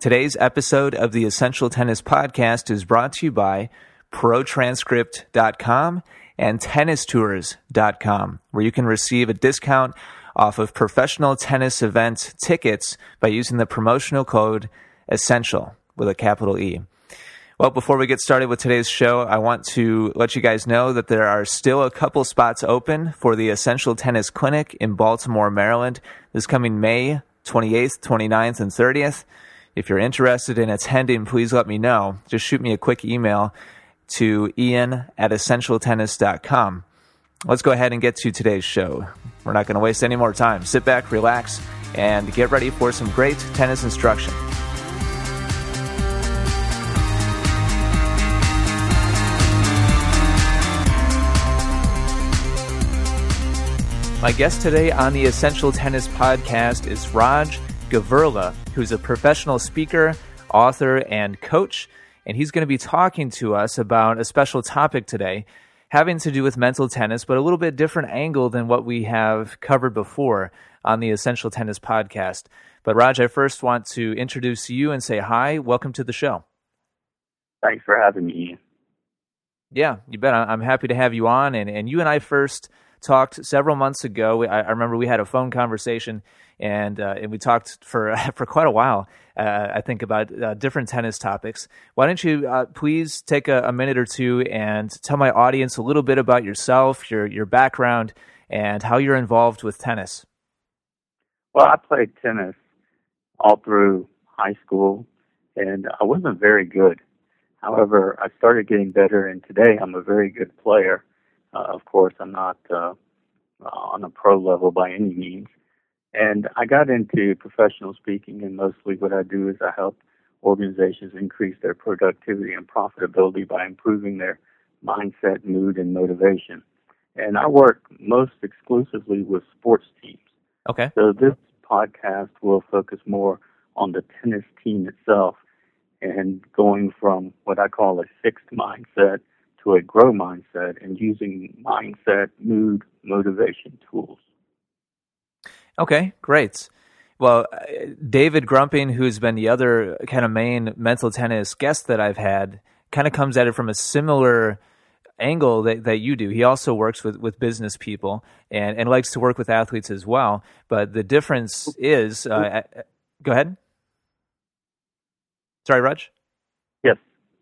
Today's episode of the Essential Tennis Podcast is brought to you by ProTranscript.com and TennisTours.com, where you can receive a discount off of professional tennis event tickets by using the promotional code ESSENTIAL with a capital E. Well, before we get started with today's show, I want to let you guys know that there are still a couple spots open for the Essential Tennis Clinic in Baltimore, Maryland, this coming May 28th, 29th, and 30th. If you're interested in attending, please let me know. Just shoot me a quick email to ian at essentialtennis.com. Let's go ahead and get to today's show. We're not going to waste any more time. Sit back, relax, and get ready for some great tennis instruction. My guest today on the Essential Tennis Podcast is Raj Gaverla, who's a professional speaker, author, and coach. And he's going to be talking to us about a special topic today having to do with mental tennis, but a little bit different angle than what we have covered before on the Essential Tennis podcast. But Raj, I first want to introduce you and say hi. Welcome to the show. Thanks for having me. Yeah, you bet. I'm happy to have you on. And, and you and I first talked several months ago. I, I remember we had a phone conversation and uh, and we talked for for quite a while. Uh, I think about uh, different tennis topics. Why don't you uh, please take a, a, minute or two and tell my audience a little bit about yourself, your your background, and how you're involved with tennis? Well, I played tennis all through high school, and I wasn't very good. However, I started getting better, and today I'm a very good player. Uh, of course, I'm not uh, on a pro level by any means, and I got into professional speaking, and mostly what I do is I help organizations increase their productivity and profitability by improving their mindset, mood, and motivation. And I work most exclusively with sports teams. Okay. So this podcast will focus more on the tennis team itself and going from what I call a fixed mindset to a grow mindset and using mindset, mood, motivation tools. Okay, great. Well, uh, David Grumping, who's been the other kind of main mental tennis guest that I've had, kind of comes at it from a similar angle that, that you do. He also works with, with business people and, and likes to work with athletes as well. But the difference is, uh, uh go ahead. Sorry, Raj.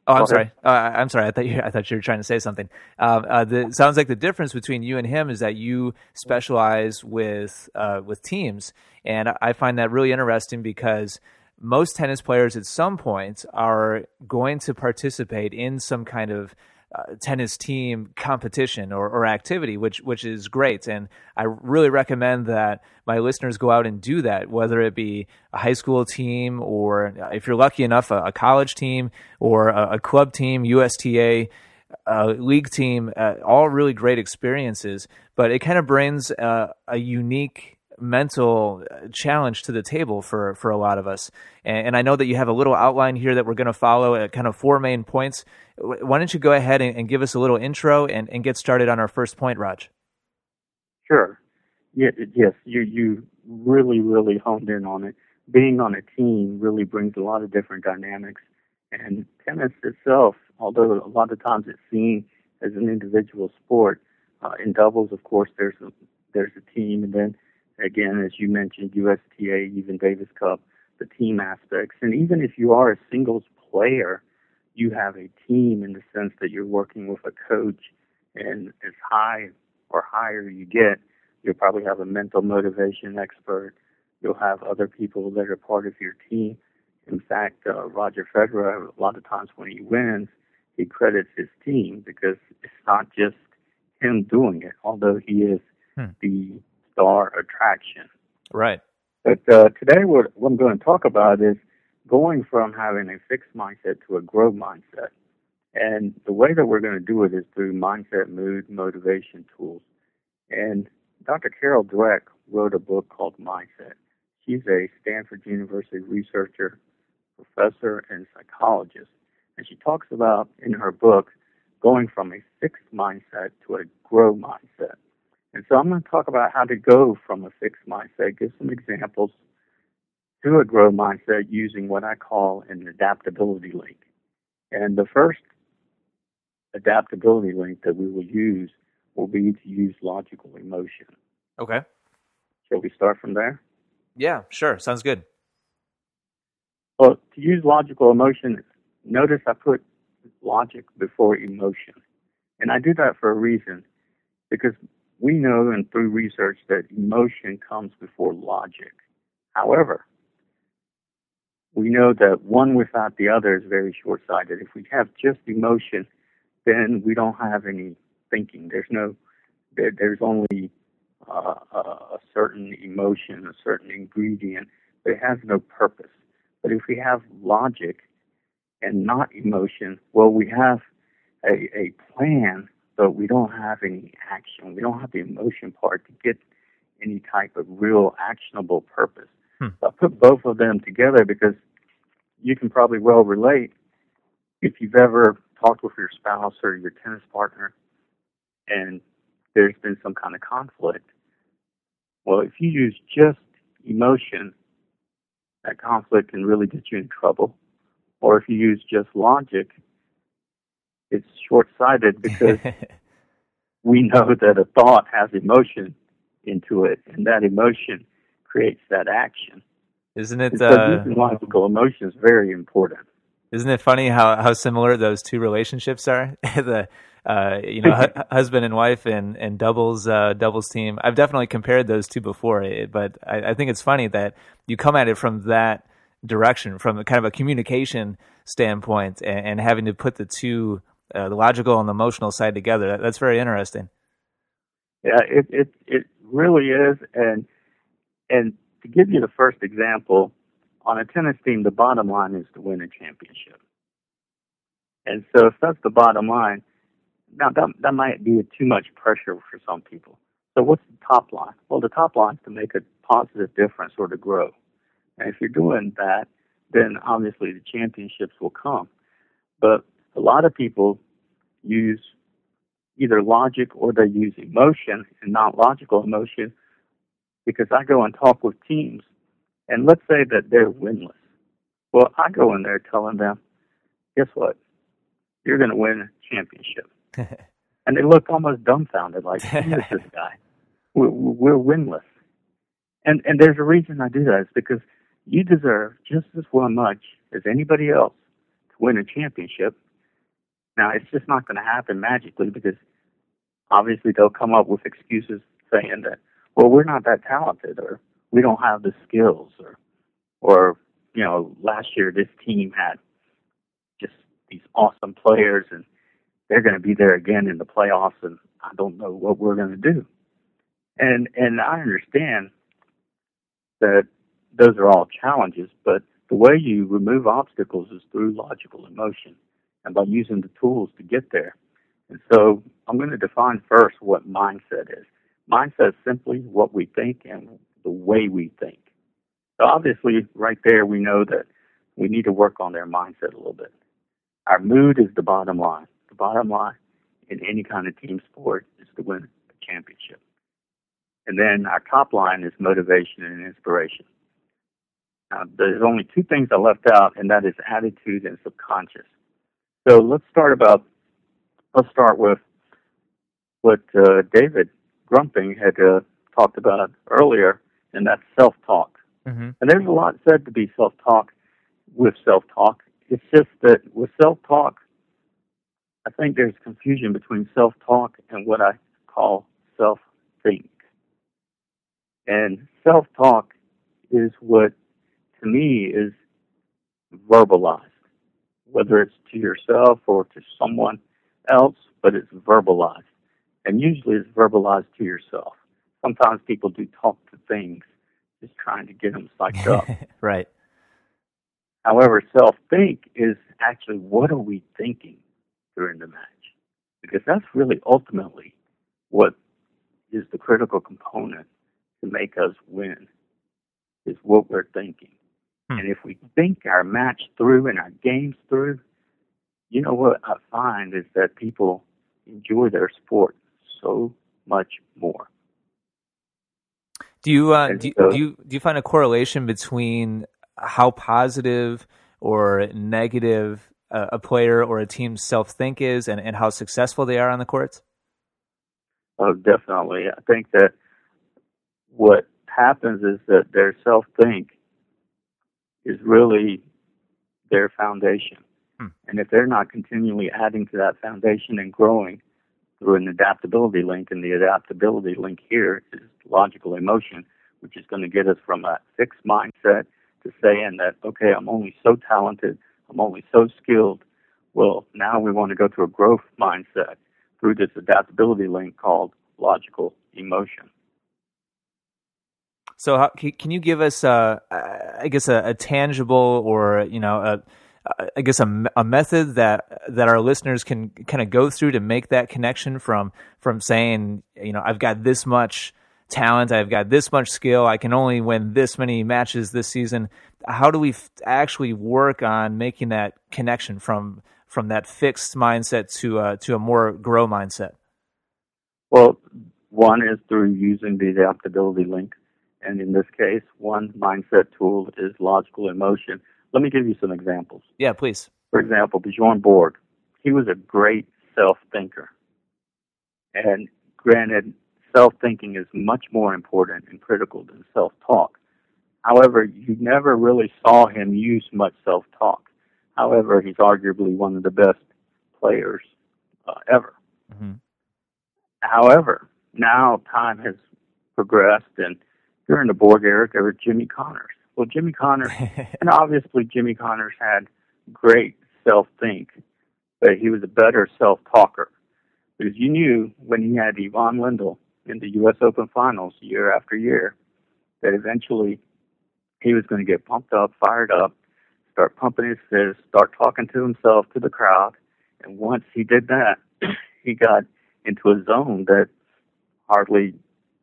Oh, I'm sorry. Uh, I'm sorry. I thought you. I thought you were trying to say something. Um, uh, the, sounds like the difference between you and him is that you specialize with uh, with teams, and I find that really interesting because most tennis players at some point are going to participate in some kind of uh, tennis team competition or, or activity, which which is great, and I really recommend that my listeners go out and do that, whether it be a high school team or uh, if you're lucky enough, a, a college team or a, a, club team, USTA. A league team, uh, all really great experiences, but it kind of brings uh, a unique mental uh, challenge to the table for for a lot of us. And, and I know that you have a little outline here that we're going to follow, uh, kind of four main points. Why don't you go ahead and, and give us a little intro and, and, get started on our first point, Raj? Sure. Yeah, yes, you you really really honed in on it. Being on a team really brings a lot of different dynamics, and tennis itself, although a lot of times it's seen as an individual sport, uh, in doubles, of course, there's a there's a team, and then again, as you mentioned, USTA, even Davis Cup, the team aspects. And even if you are a singles player, you have a team in the sense that you're working with a coach. And as high or higher you get, you'll probably have a mental motivation expert. You'll have other people that are part of your team. In fact, uh, Roger Federer, a lot of times when he wins, he credits his team because it's not just him doing it, although he is hmm. the star attraction. Right. But uh, today, what, what I'm going to talk about is going from having a fixed mindset to a growth mindset. And the way that we're going to do it is through mindset, mood, motivation tools. And Dr. Carol Dweck wrote a book called Mindset. She's a Stanford University researcher, professor, and psychologist. And she talks about in her book going from a fixed mindset to a grow mindset. And so I'm going to talk about how to go from a fixed mindset, give some examples to a grow mindset using what I call an adaptability link. And the first adaptability link that we will use will be to use logical emotion. Okay. Shall we start from there? Yeah, sure. Sounds good. Well, to use logical emotion, notice I put logic before emotion. And I do that for a reason because we know and through research that emotion comes before logic. However, we know that one without the other is very short sighted. If we have just emotion, then we don't have any thinking. There's no, there, there's only uh, a certain emotion, a certain ingredient, but it has no purpose. But if we have logic and not emotion, well, we have a, a plan, but we don't have any action. We don't have the emotion part to get any type of real actionable purpose. Hmm. So I put both of them together because you can probably well relate if you've ever talked with your spouse or your tennis partner and there's been some kind of conflict. Well, if you use just emotion, that conflict can really get you in trouble. Or if you use just logic, it's short sighted because we know that a thought has emotion into it, and that emotion creates that action. Isn't it? So uh, logical emotion is very important. Isn't it funny how, how similar those two relationships are? the uh, you know hu- husband and wife and and doubles uh, doubles team. I've definitely compared those two before, eh, but I, I think it's funny that you come at it from that direction, from kind of a communication standpoint, and, and having to put the two, uh, the logical and the emotional side together. That, that's very interesting. Yeah, it it it really is, and and to give you the first example, on a tennis team, the bottom line is to win a championship. And so if that's the bottom line, now that, that might be too much pressure for some people. So what's the top line? Well, the top line is to make a positive difference or to grow. And if you're doing that, then obviously the championships will come. But a lot of people use either logic or they use emotion and not logical emotion because I go and talk with teams, and let's say that they're winless. Well, I go in there telling them, guess what? You're going to win a championship. and they look almost dumbfounded, like, who is this guy? We're, we're winless. And and there's a reason I do that. It's because you deserve just as well much as anybody else to win a championship. Now, it's just not going to happen magically because obviously they'll come up with excuses saying that well, we're not that talented, or we don't have the skills, or, or you know, last year this team had just these awesome players, and they're going to be there again in the playoffs, and I don't know what we're going to do. And and I understand that those are all challenges, but the way you remove obstacles is through logical emotion and by using the tools to get there. And so I'm going to define first what mindset is. Mindset is simply what we think and the way we think. So obviously, right there, we know that we need to work on their mindset a little bit. Our mood is the bottom line. The bottom line in any kind of team sport is to win a championship. And then our top line is motivation and inspiration. Now, there's only two things I left out, and that is attitude and subconscious. So let's start about. Let's start with what uh, David Grumping had uh, talked about earlier, and that's self-talk. Mm-hmm. And there's a lot said to be self-talk with self-talk. It's just that with self-talk, I think there's confusion between self-talk and what I call self-think. And self-talk is what, to me, is verbalized, whether it's to yourself or to someone else, but it's verbalized. And usually it's verbalized to yourself. Sometimes people do talk to things just trying to get them psyched up. right. However, self think is actually what are we thinking? during the match. Because that's really ultimately what is the critical component to make us win, is what we're thinking. Hmm. And if we think our match through and our games through, you know what I find is that people enjoy their sport so much more. Do you, uh, do, so, do you do you find a correlation between how positive or negative a, a player or a team's self think is, and, and how successful they are on the courts? Oh, definitely. I think that what happens is that their self think is really their foundation. Hmm. And if they're not continually adding to that foundation and growing, through an adaptability link, and the adaptability link here is logical emotion, which is going to get us from a fixed mindset to saying that, okay, I'm only so talented, I'm only so skilled. Well, now we want to go to a growth mindset through this adaptability link called logical emotion. So, how, can you give us, I guess, a, a tangible or you know, a I guess a, a method that that our listeners can kind of go through to make that connection from from saying you know I've got this much talent I've got this much skill I can only win this many matches this season. How do we f- actually work on making that connection from from that fixed mindset to uh, to a more grow mindset? Well one is through using the adaptability link and in this case one mindset tool is logical emotion let me give you some examples. Yeah, please. For example, Bjorn Borg. He was a great self thinker. And granted, self thinking is much more important and critical than self talk. However, you never really saw him use much self talk. However, he's arguably one of the best players uh, ever. Mm-hmm. However, now time has progressed, and during the Borg era, there were Jimmy Connors. Well, Jimmy Connors, and obviously Jimmy Connors had great self think, but he was a better self talker because you knew when he had Ivan Lendl in the U.S. Open Finals year after year that eventually he was going to get pumped up, fired up, start pumping his fist, start talking to himself, to the crowd, and once he did that, he got into a zone that hardly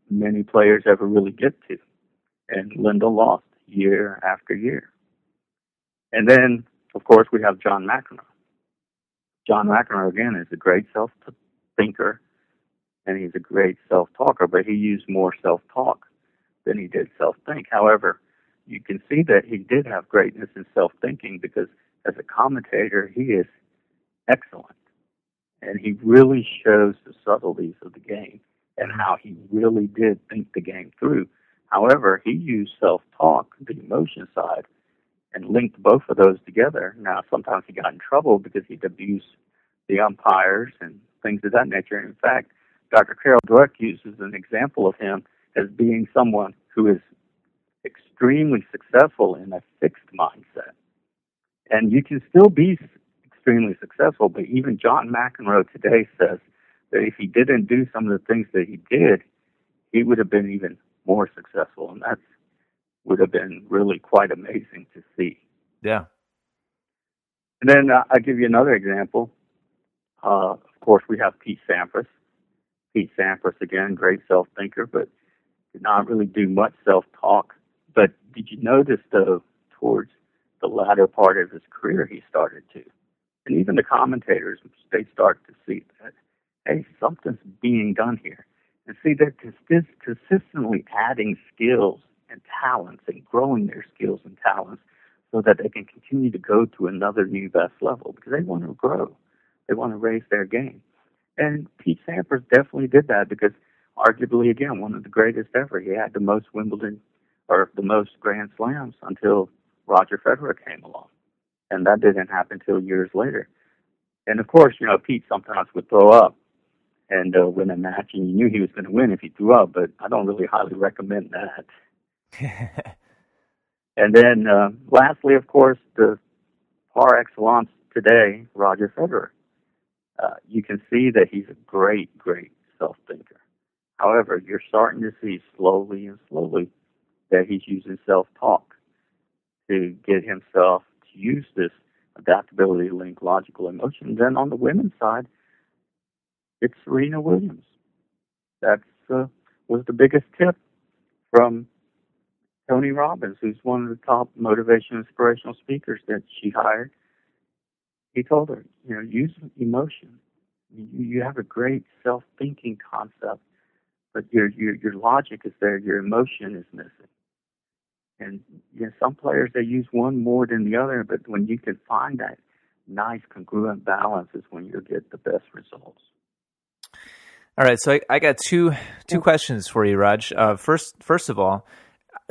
many players ever really get to, and Lendl lost year after year. And then, of course, we have John McEnroe. John McEnroe, again, is a great self thinker and he's a great self talker, but he used more self talk than he did self think. However, you can see that he did have greatness in self thinking because as a commentator, he is excellent. And he really shows the subtleties of the game and how he really did think the game through. However, he used self talk, the emotion side, and linked both of those together. Now, sometimes he got in trouble because he'd abuse the umpires and things of that nature. In fact, Dr. Carol Dweck uses an example of him as being someone who is extremely successful in a fixed mindset. And you can still be extremely successful, but even John McEnroe today says that if he didn't do some of the things that he did, he would have been even more successful, and that would have been really quite amazing to see. Yeah. And then uh, I'll give you another example. Uh, of course, we have Pete Sampras. Pete Sampras, again, great self thinker, but did not really do much self talk. But did you notice, though, towards the latter part of his career, he started to. And even the commentators, they start to see that, hey, something's being done here. And see, they're consistently adding skills and talents and growing their skills and talents so that they can continue to go to another new best level because they want to grow. They want to raise their game. And Pete Sampras definitely did that because arguably, again, one of the greatest ever. He had the most Wimbledon or the most Grand Slams until Roger Federer came along. And that didn't happen until years later. And of course, you know, Pete sometimes would throw up and uh, win a match, and you knew he was going to win if he threw up. But I don't really highly recommend that. and then, uh, lastly, of course, the par excellence today, Roger Federer. Uh, you can see that he's a great, great self thinker. However, you're starting to see slowly and slowly that he's using self talk to get himself to use this adaptability, link, logical emotion. Then on the women's side, it's Serena Williams. That's uh, was the biggest tip from Tony Robbins, who's one of the top motivation inspirational speakers that she hired. He told her, you know, use emotion. You, you have a great self-thinking concept, but your your your logic is there. Your emotion is missing. And you know, some players they use one more than the other, but when you can find that nice congruent balance is when you get the best results. All right, so I, I got two two questions for you, Raj. Uh, first, first of all,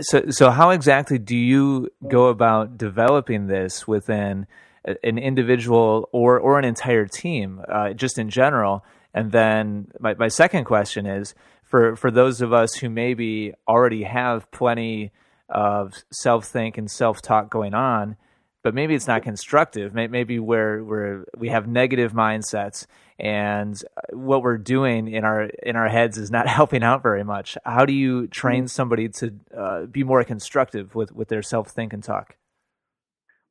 so so how exactly do you go about developing this within an individual or or an entire team, uh, just in general? And then my my second question is for for those of us who maybe already have plenty of self think and self talk going on, but maybe it's not constructive. Maybe where where we have negative mindsets and what we're doing in our in our heads is not helping out very much. How do you train mm-hmm. somebody to uh, be more constructive with with their self think and talk?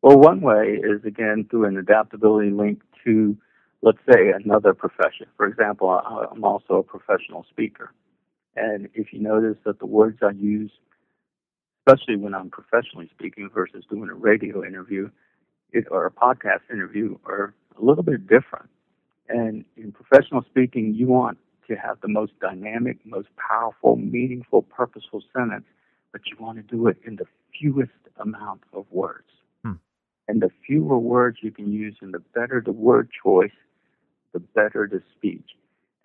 Well, one way is again through an adaptability link to, let's say, another profession. For example, I'm also a professional speaker, and if you notice that the words I use especially when I'm professionally speaking versus doing a radio interview it, or a podcast interview, are a little bit different. And in professional speaking, you want to have the most dynamic, most powerful, meaningful, purposeful sentence, but you want to do it in the fewest amount of words. Hmm. And the fewer words you can use and the better the word choice, the better the speech.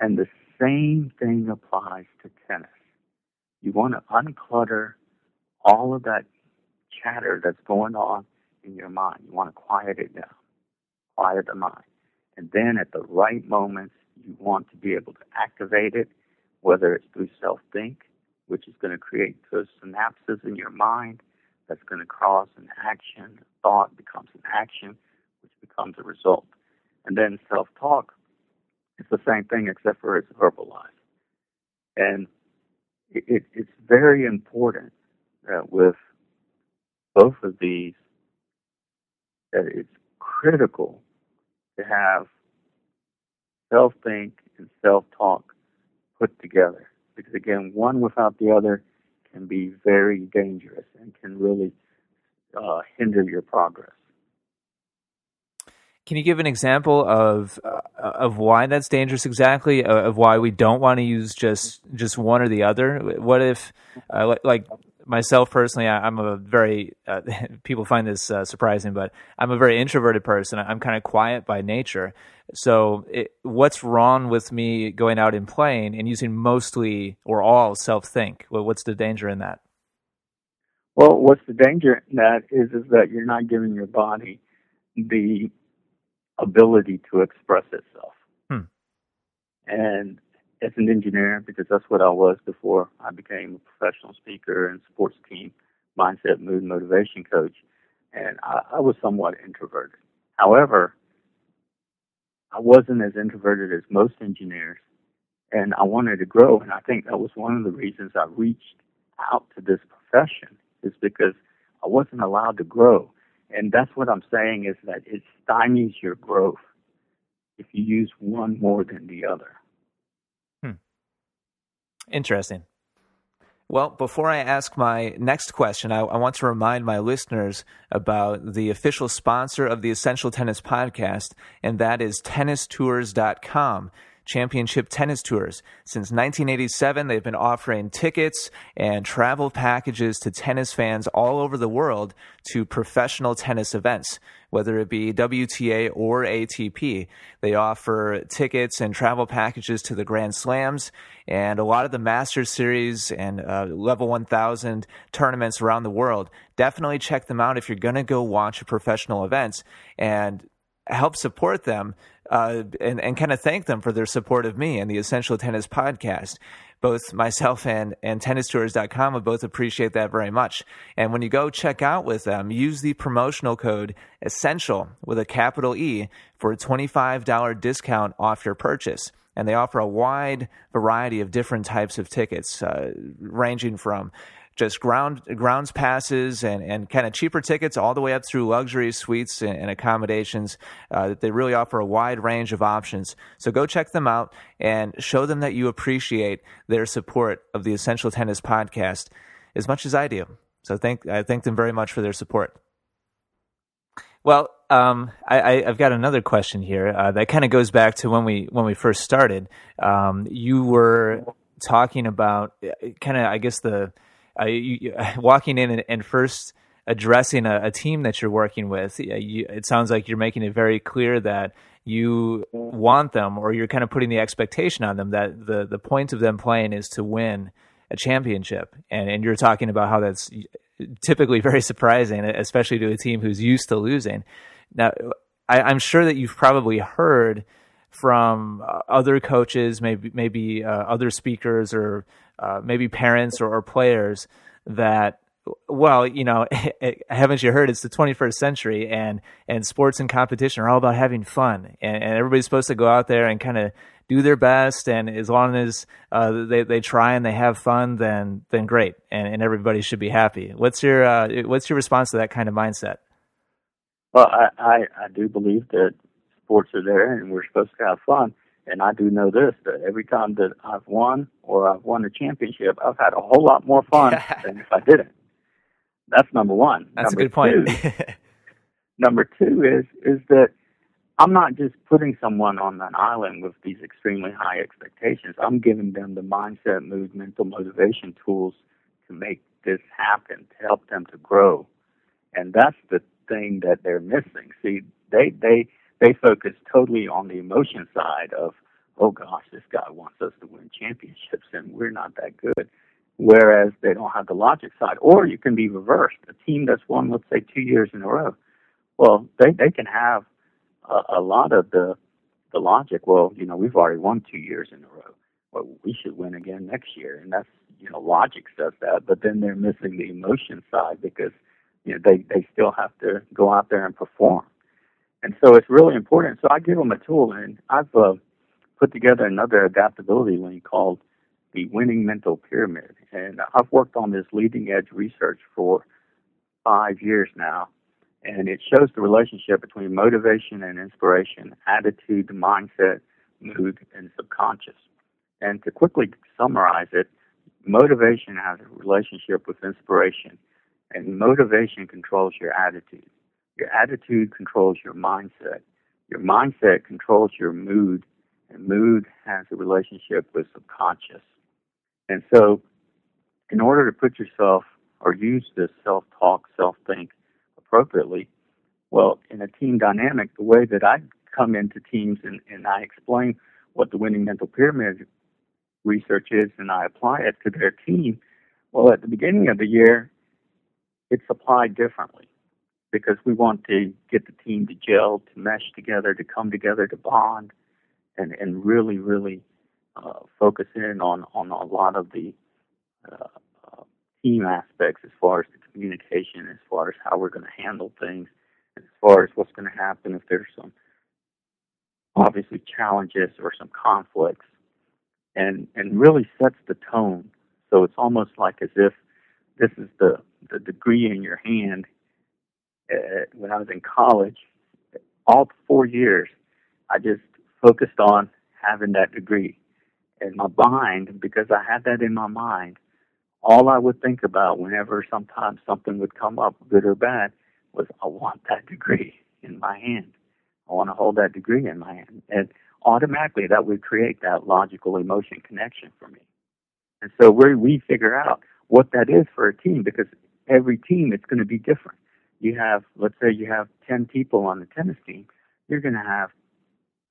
And the same thing applies to tennis. You want to unclutter all of that chatter that's going on in your mind. You want to quiet it down, quiet the mind. And then at the right moments, you want to be able to activate it, whether it's through self think, which is going to create those synapses in your mind that's going to cause an action. Thought becomes an action, which becomes a result. And then self talk is the same thing except for it's verbalized. And it, it, it's very important that with both of these, that it's critical to have self think and self talk put together. Because again, one without the other can be very dangerous and can really uh, hinder your progress. Can you give an example of uh, of why that's dangerous exactly? Uh, of why we don't want to use just just one or the other? What if, uh, like myself personally, I, am a very uh, people find this uh, surprising, but I'm a very introverted person. I'm kind of quiet by nature. So, it, what's wrong with me going out and playing and using mostly or all self think? Well, what's the danger in that? Well, what's the danger in that is is that you're not giving your body the ability to express itself. Hmm. And as an engineer because that's what I was before I became a professional speaker and sports team mindset, mood, motivation coach. And I, I was somewhat introverted. However, I wasn't as introverted as most engineers, and I wanted to grow. And I think that was one of the reasons I reached out to this profession is because I wasn't allowed to grow. And that's what I'm saying is that it stymies your growth if you use one more than the other. Interesting. Well, before I ask my next question, I, I, want to remind my listeners about the official sponsor of the Essential Tennis Podcast, and that is tennistours.com. Championship Tennis Tours. Since 1987, they've been offering tickets and travel packages to tennis fans all over the world to professional tennis events, whether it be WTA or ATP. They offer tickets and travel packages to the Grand Slams and a lot of the Masters Series and uh, Level 1000 tournaments around the world. Definitely check them out if you're going to go watch a professional events and help support them uh, and, and kind of thank them for their support of me and the Essential Tennis podcast. Both myself and, and tennistours.com would both appreciate that very much. And when you go check out with them, use the promotional code ESSENTIAL with a capital E for a $25 discount off your purchase and they offer a wide variety of different types of tickets, uh, ranging from just ground grounds passes and, and kind of cheaper tickets all the way up through luxury suites and, and accommodations. Uh, they really offer a wide range of options. So go check them out and show them that you appreciate their support of the Essential Tennis podcast as much as I do. So thank I thank them very much for their support. Well, um, I, have got another question here uh, that kind of goes back to when we when we first started. Um, you were talking about uh, kind of, I guess the uh, you, walking in and, and first addressing a, a, team that you're working with. You, it sounds like you're making it very clear that you want them, or you're kind of putting the expectation on them that the the point of them playing is to win a championship, and and you're talking about how that's typically very surprising, especially to a team who's used to losing. Now, I, am sure that you've probably heard from other coaches, maybe maybe uh, other speakers, or uh, maybe parents or, or, players that. Well, you know, haven't you heard? It's the 21st century, and and sports and competition are all about having fun, and, and everybody's supposed to go out there and kind of do their best, and as long as uh, they they try and they have fun, then then great, and, and everybody should be happy. What's your uh, what's your response to that kind of mindset? Well, I, I I do believe that sports are there, and we're supposed to have fun. And I do know this that every time that I've won or I've won a championship, I've had a whole lot more fun than if I didn't. That's number one. That's number a good point. Two, number two is is that I'm not just putting someone on an island with these extremely high expectations. I'm giving them the mindset, mood, mental motivation tools to make this happen, to help them to grow. And that's the thing that they're missing. See, they they they focus totally on the emotion side of, oh gosh, this guy wants us to win championships and we're not that good. Whereas they don't have the logic side. Or you can be reversed. A team that's won, let's say, two years in a row. Well, they they can have a, a lot of the the logic. Well, you know, we've already won two years in a row. Well, we should win again next year, and that's you know, logic says that. But then they're missing the emotion side because you know they they still have to go out there and perform, and so it's really important. So I give them a tool, and I've uh, put together another adaptability link called the Winning Mental Pyramid, and I've worked on this leading edge research for five years now and it shows the relationship between motivation and inspiration, attitude, mindset, mood, and subconscious. And to quickly summarize it, motivation has a relationship with inspiration, and motivation controls your attitude. Your attitude controls your mindset. Your mindset controls your mood, and mood has a relationship with subconscious. And so, in order to put yourself or use this self talk, self think appropriately. Well, in a team dynamic, the way that I come into teams and, and I explain what the winning mental pyramid research is and I apply it to their team, well, at the beginning of the year, it's applied differently because we want to get the team to gel, to mesh together, to come together, to bond, and, and really, really uh, focus in on, on a lot of the uh, uh, team aspects as far as the communication as far as how we're going to handle things, as far as what's going to happen if there's some obviously challenges or some conflicts, and and really sets the tone. So it's almost like as if this is the the degree in your hand. Uh, when I was in college, all four years, I just focused on having that degree. In my mind, because I had that in my mind, all I would think about whenever sometimes something would come up, good or bad, was I want that degree in my hand. I want to hold that degree in my hand. And automatically that would create that logical emotion connection for me. And so we we figure out what that is for a team because every team is going to be different. You have, let's say you have 10 people on the tennis team, you're going to have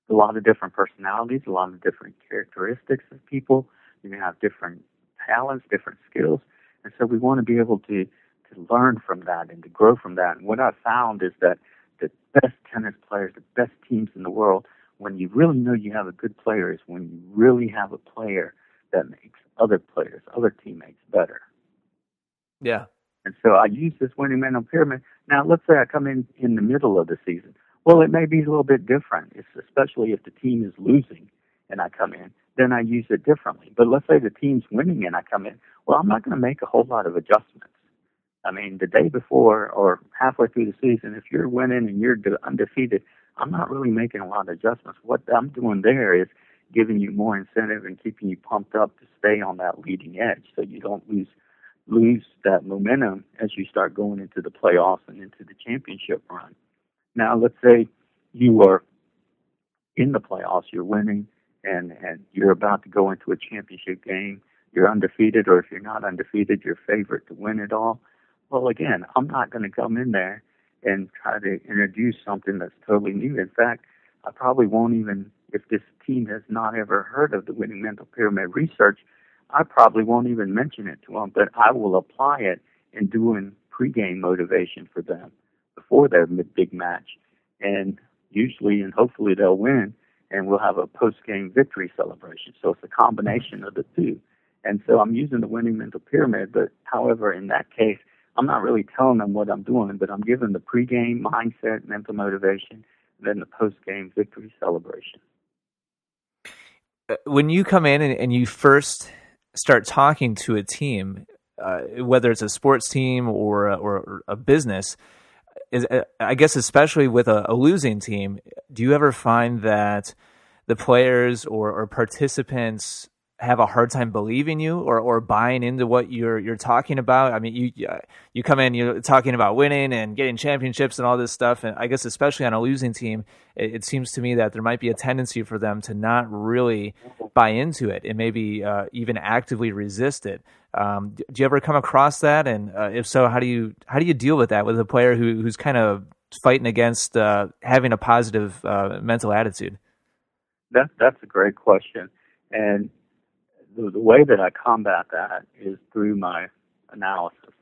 a lot of different personalities, a lot of different characteristics of people. You're going to have different talents, different skills. And so we want to be able to, to learn from that and to grow from that. And what I've found is that the best tennis players, the best teams in the world, when you really know you have a good player, is when you really have a player that makes other players, other teammates better. Yeah. And so I use this winning mental pyramid. Now, let's say I come in in the middle of the season. Well, it may be a little bit different, it's especially if the team is losing and I come in. then I use it differently. But let's say the team's winning and I come in, well, I'm not going to make a whole lot of adjustments. I mean, the day before or halfway through the season, if you're winning and you're undefeated, I'm not really making a lot of adjustments. What I'm doing there is giving you more incentive and keeping you pumped up to stay on that leading edge so you don't lose lose that momentum as you start going into the playoffs and into the championship run. Now let's say you are in the playoffs, you're winning and and you're about to go into a championship game, you're undefeated or if you're not undefeated, you're favorite to win it all. Well again, I'm not going to come in there and try to introduce something that's totally new. In fact, I probably won't even if this team has not ever heard of the winning mental pyramid research, I probably won't even mention it to them, but I will apply it in doing pregame motivation for them before their big match. And usually and hopefully they'll win and we'll have a post-game victory celebration. So it's a combination of the two. And so I'm using the winning mental pyramid, but however, in that case, I'm not really telling them what I'm doing, but I'm giving the pregame mindset, mental motivation, and then the post-game victory celebration. Uh, when you come in and, and you first start talking to a team, uh, whether it's a sports team or or a business, is uh, I guess especially with a, a, losing team, do you ever find that the players or, or participants have a hard time believing you or, or buying into what you're you're talking about. I mean, you you come in, you're talking about winning and getting championships and all this stuff, and I guess especially on a losing team, it, it seems to me that there might be a tendency for them to not really buy into it and maybe uh, even actively resist it. Um, do you ever come across that? And uh, if so, how do you how do you deal with that with a player who who's kind of fighting against uh, having a positive uh, mental attitude? That that's a great question, and the, the way that I combat that is through my analysis.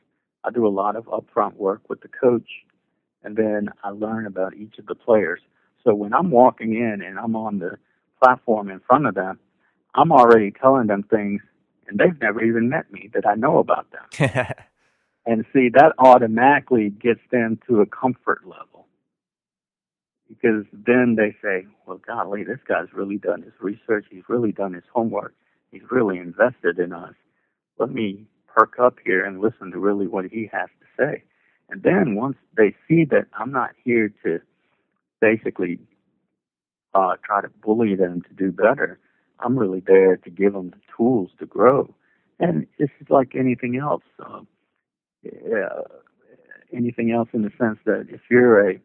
I do a lot of upfront work with the coach, and then I learn about each of the players. So when I'm walking in and I'm on the platform in front of them, I'm already telling them things, and they've never even met me that I know about them. and see, that automatically gets them to a comfort level. Because then they say, well, golly, this guy's really done his research. He's really done his homework he's really invested in us. Let me perk up here and listen to really what he has to say. And then once they see that I'm not here to basically uh, try to bully them to do better, I'm really there to give them the tools to grow. And this is like anything else. Uh, yeah, anything else in the sense that if you're a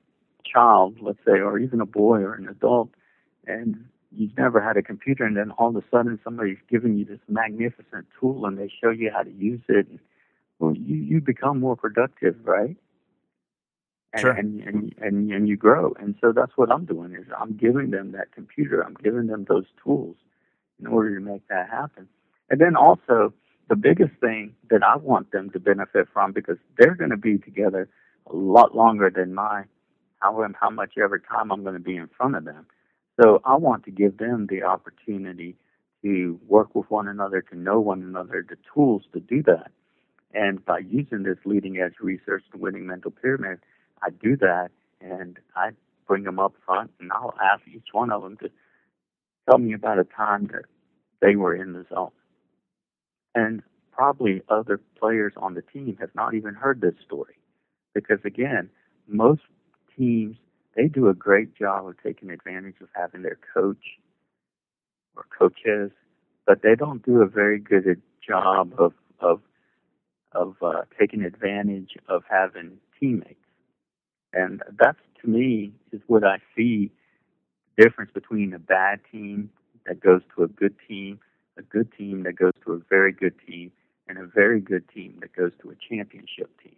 child, let's say, or even a boy or an adult, and you've never had a computer and then all of a sudden somebody's giving you this magnificent tool and they show you how to use it and, well you you become more productive right? And, sure. and, and and and you grow. And so that's what i'm doing is i'm giving them that computer. I'm giving them those tools in order to make that happen. And then also the biggest thing that i want them to benefit from because they're going to be together a lot longer than my how how much ever time i'm going to be in front of them so I want to give them the opportunity to work with one another, to know one another, the tools to do that. And by using this leading edge research, the winning mental pyramid, I do that and I bring them up front and I'll ask each one of them to tell me about a time that they were in the zone. And probably other players on the team have not even heard this story because again, most teams they do a great job of taking advantage of having their coach or coaches, but they don't do a very good job of of of uh, taking advantage of having teammates. And that's to me is what I see the difference between a bad team that goes to a good team, a good team that goes to a very good team, and a very good team that goes to a championship team.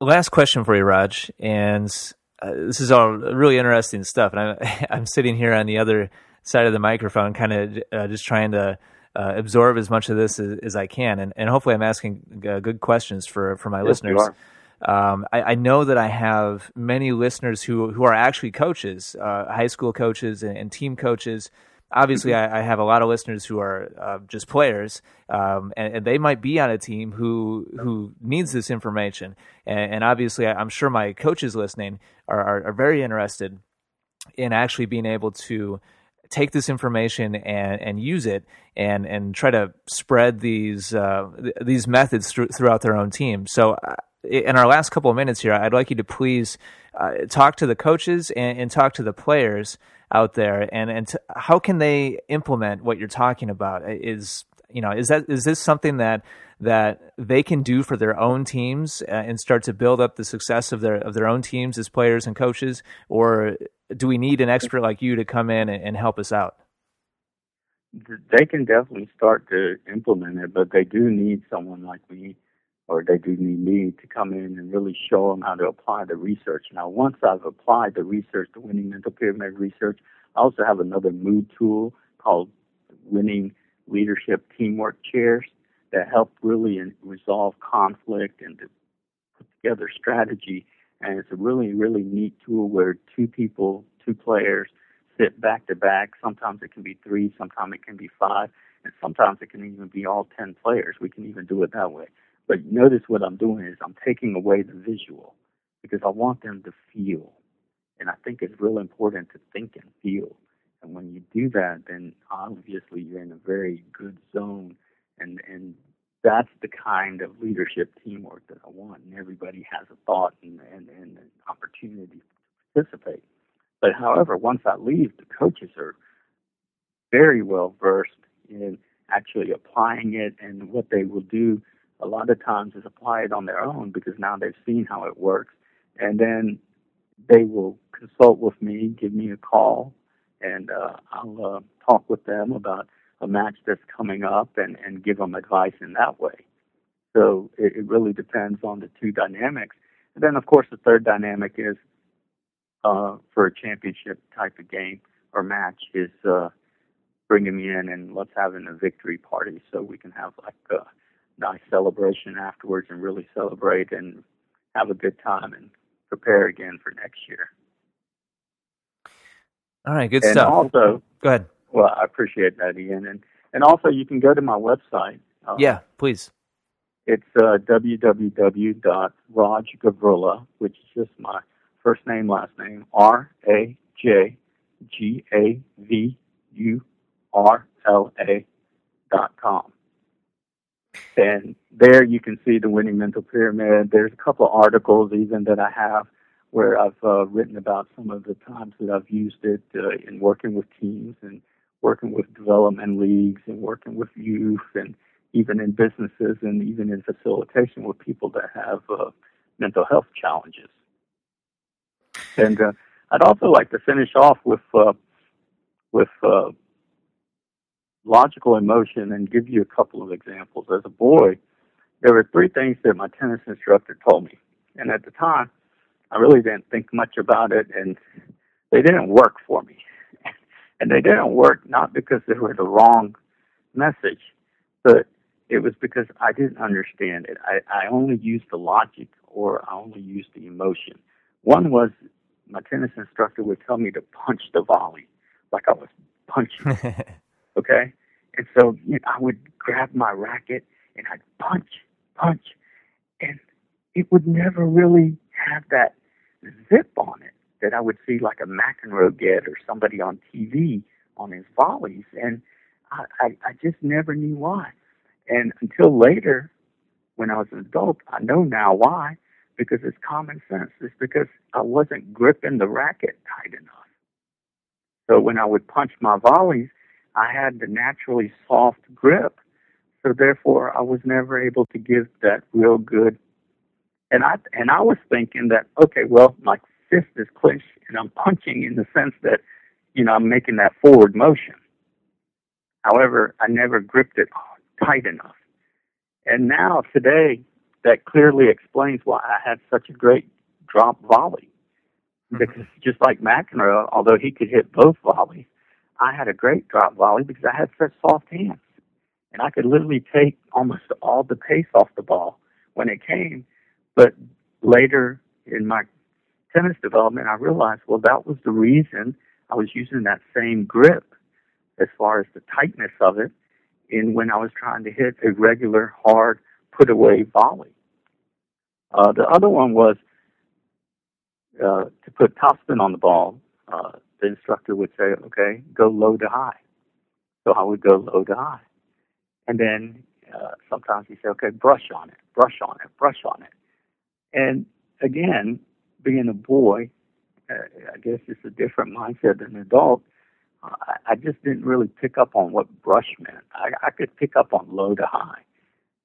Last question for you, Raj, and uh, this is all really interesting stuff. And I'm I'm sitting here on the other side of the microphone, kind of uh, just trying to uh, absorb as much of this as, as, I can, and, and hopefully I'm asking uh, good questions for for my yes, listeners. Um, I, I, know that I have many listeners who who are actually coaches, uh, high school coaches and, and team coaches obviously. I, I, have a lot of listeners who are uh, just players, um, and, and, they might be on a team who who needs this information. And, and obviously, I, am sure my coaches listening are, are, are, very interested in actually being able to take this information and and use it and and try to spread these uh, th- these methods th- throughout their own team. So. Uh, in our last couple of minutes here, I'd like you to please uh, talk to the coaches and, and, talk to the players out there, and and to, how can they implement what you're talking about? Is you know is that is this something that that they can do for their own teams uh, and start to build up the success of their of their own teams as players and coaches, or do we need an expert like you to come in and, and help us out? They can definitely start to implement it, but they do need someone like me, or they do need me to come in and really show them how to apply the research. Now, once I've applied the research, the winning mental pyramid research, I also have another mood tool called winning leadership teamwork chairs that help really resolve conflict and to put together strategy. And it's a really, really neat tool where two people, two players, sit back to back. Sometimes it can be three, sometimes it can be five, and sometimes it can even be all 10 players. We can even do it that way. But notice what I'm doing is I'm taking away the visual because I want them to feel. And I think it's real important to think and feel. And when you do that, then obviously you're in a very good zone, and and that's the kind of leadership teamwork that I want. And everybody has a thought and and, and an opportunity to participate. But however, once I leave, the coaches are very well versed in actually applying it, and what they will do a lot of times is apply it on their own because now they've seen how it works, and then they will consult with me, give me a call, and uh, I'll uh, talk with them about a match that's coming up and, and give them advice in that way. So it, it really depends on the two dynamics. And then, of course, the third dynamic is uh, for a championship type of game or match is uh, bringing me in and let's have a victory party so we can have like a nice celebration afterwards and really celebrate and have a good time and prepare again for next year. All right, good and stuff. Also, go ahead. Well, I appreciate that, Ian, and and also you can go to my website. Uh, yeah, please. It's uh, www.rajgavurla, which is just my first name, last name, R A J G A V U R L A dot com. And there you can see the winning mental pyramid. There's a couple of articles even that I have where I've uh, written about some of the times that I've used it uh, in working with teams and working with development leagues and working with youth and even in businesses and even in facilitation with people that have uh, mental health challenges. And uh, I'd also like to finish off with uh, with uh, logical emotion and give you a couple of examples. As a boy, there were three things that my tennis instructor told me, and at the time, I really didn't think much about it, and they didn't work for me. and they didn't work not because they were the wrong message, but it was because I didn't understand it. I, I only used the logic or I only used the emotion. One was my tennis instructor would tell me to punch the volley like I was punching. okay? And so you know, I would grab my racket and I'd punch, punch, and it would never really have that zip on it that I would see like a McEnroe get or somebody on TV on his volleys, and I, I, I just never knew why. And until later, when I was an adult, I know now why, because it's common sense. It's because I wasn't gripping the racket tight enough. So when I would punch my volleys, I had the naturally soft grip. So therefore, I was never able to give that real good and I and I was thinking that okay, well, my fist is clenched and I'm punching in the sense that you know I'm making that forward motion. However, I never gripped it tight enough. And now today, that clearly explains why I had such a great drop volley. Mm-hmm. Because just like McEnroe, although he could hit both volleys, I had a great drop volley because I had such soft hands. And I could literally take almost all the pace off the ball when it came but later in my tennis development, I realized, well, that was the reason I was using that same grip as far as the tightness of it in when I was trying to hit a regular hard put away volley. Uh, the other one was uh, to put topspin on the ball. Uh, the instructor would say, okay, go low to high. So I would go low to high. And then uh, sometimes he'd say, okay, brush on it, brush on it, brush on it. And again, being a boy, uh, I guess it's a different mindset than an adult. I just didn't really pick up on what brush meant. I, I could pick up on low to high.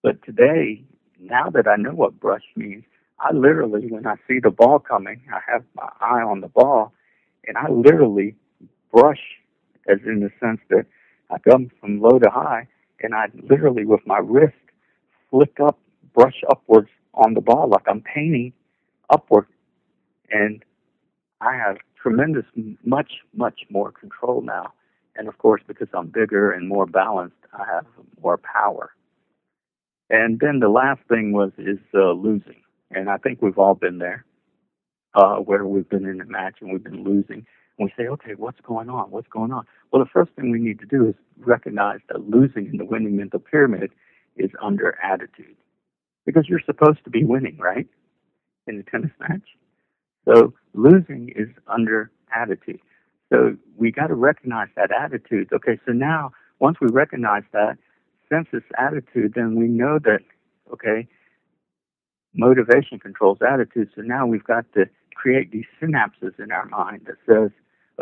But today, now that I know what brush means, I literally, when I see the ball coming, I have my eye on the ball, and I literally brush, as in the sense that I come from low to high, and I literally, with my wrist, flick up, brush upwards on the ball like I'm painting upward. And I have tremendous, much, much more control now. And of course, because I'm bigger and more balanced, I have more power. And then the last thing was is uh, losing, and I think we've all been there, uh, where we've been in a match and we've been losing, and we say, okay, what's going on? What's going on? Well, the first thing we need to do is recognize that losing in the winning mental pyramid is under attitude, because you're supposed to be winning, right, in a tennis match. So losing is under attitude. So we got to recognize that attitude. Okay, so now once we recognize that, sense this attitude, then we know that, okay, motivation controls attitude. So now we've got to create these synapses in our mind that says,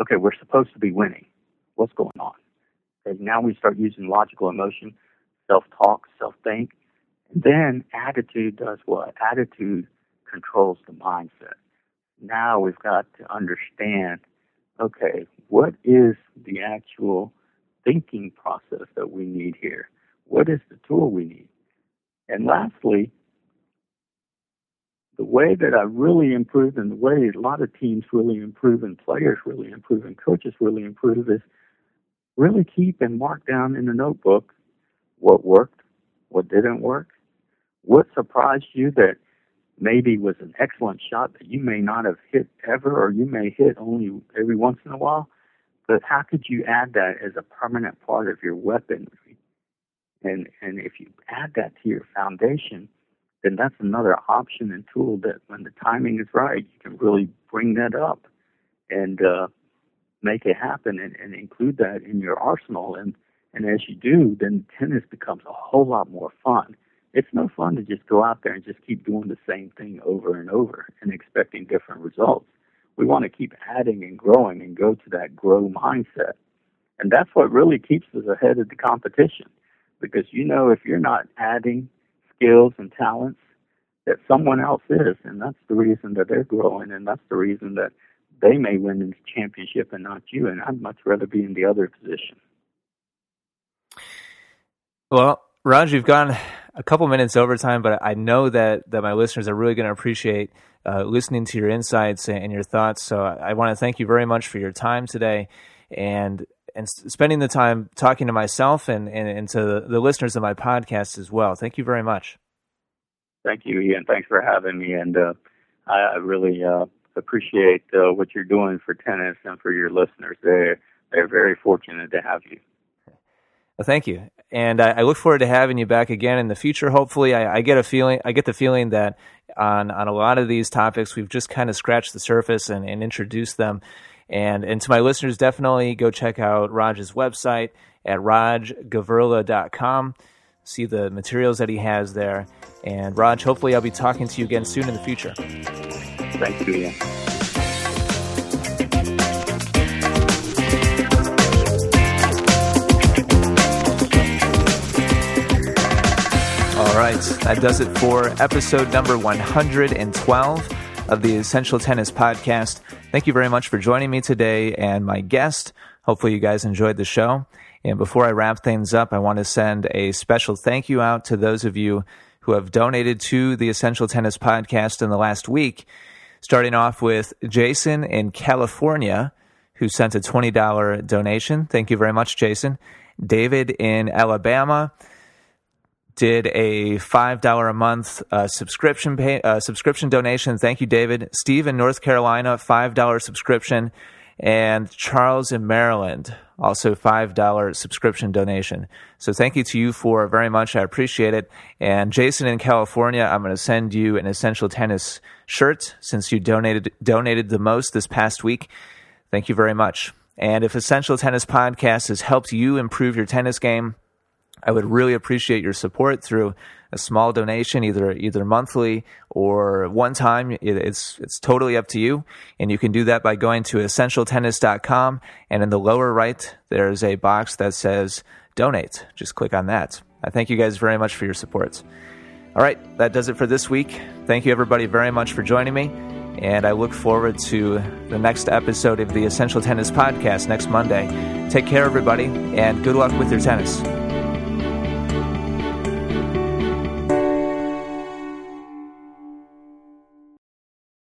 okay, we're supposed to be winning. What's going on? And now we start using logical emotion, self-talk, self-think. And then attitude does what? Attitude controls the mindset. Now we've got to understand, okay, what is the actual thinking process that we need here? What is the tool we need? And lastly, way that I really improve and the way a lot of teams really improve and players really improve and coaches really improve is really keep and mark down in the notebook what worked, what didn't work, what surprised you that maybe was an excellent shot that you may not have hit ever or you may hit only every once in a while. But how could you add that as a permanent part of your weaponry and and if you add that to your foundation, then that's another option and tool that when the timing is right, you can really bring that up and uh, make it happen and, and include that in your arsenal. And and as you do, then tennis becomes a whole lot more fun. It's no fun to just go out there and just keep doing the same thing over and over and expecting different results. We want to keep adding and growing and go to that grow mindset. And that's what really keeps us ahead of the competition because you know if you're not adding skills and talents that someone else is, and that's the reason that they're growing, and that's the reason that they may win this championship and not you. And I'd much rather be in the other position. Well, Raj, you've gone a couple minutes over time, but I know that that my listeners are really going to appreciate uh, listening to your insights and your thoughts. So I want to thank you very much for your time today. And and spending the time talking to myself and, and, and to the listeners of my podcast as well. Thank you very much. Thank you, Ian. Thanks for having me. And uh, I really uh, appreciate uh, what you're doing for tennis and for your listeners. They're, they're very fortunate to have you. Well, thank you, and I, I, look forward to having you back again in the future. Hopefully, I, I, get a feeling, I get the feeling that on on a lot of these topics, we've just kind of scratched the surface and, and introduced them. And, and to my listeners, definitely go check out Raj's website at rajgavurla.com. See the materials that he has there. And Raj, hopefully I'll be talking to you again soon in the future. Thank you, Ian. All right, that does it for episode number 112 of the Essential Tennis Podcast. Thank you very much for joining me today and my guest. Hopefully, you guys enjoyed the show. And before I wrap things up, I want to send a special thank you out to those of you who have donated to the Essential Tennis Podcast in the last week. Starting off with Jason in California, who sent a $20 donation. Thank you very much, Jason. David in Alabama did a five dollar a month uh, subscription pay, uh, subscription donation. Thank you, David. Steve in North Carolina, five dollar subscription, and Charles in Maryland, also five dollar subscription donation. So thank you to you for very much. I appreciate it. And Jason in California, I'm going to send you an essential tennis shirt since you donated donated the most this past week. Thank you very much. And if Essential Tennis Podcast has helped you improve your tennis game, I would really appreciate your support through a small donation, either either monthly or one time. It's it's totally up to you, and you can do that by going to essentialtennis.com, and in the lower right there's a box that says donate. Just click on that. I thank you guys very much for your support. All right, that does it for this week. Thank you everybody very much for joining me. And I look forward to the next episode of the Essential Tennis Podcast next Monday. Take care, everybody, and good luck with your tennis.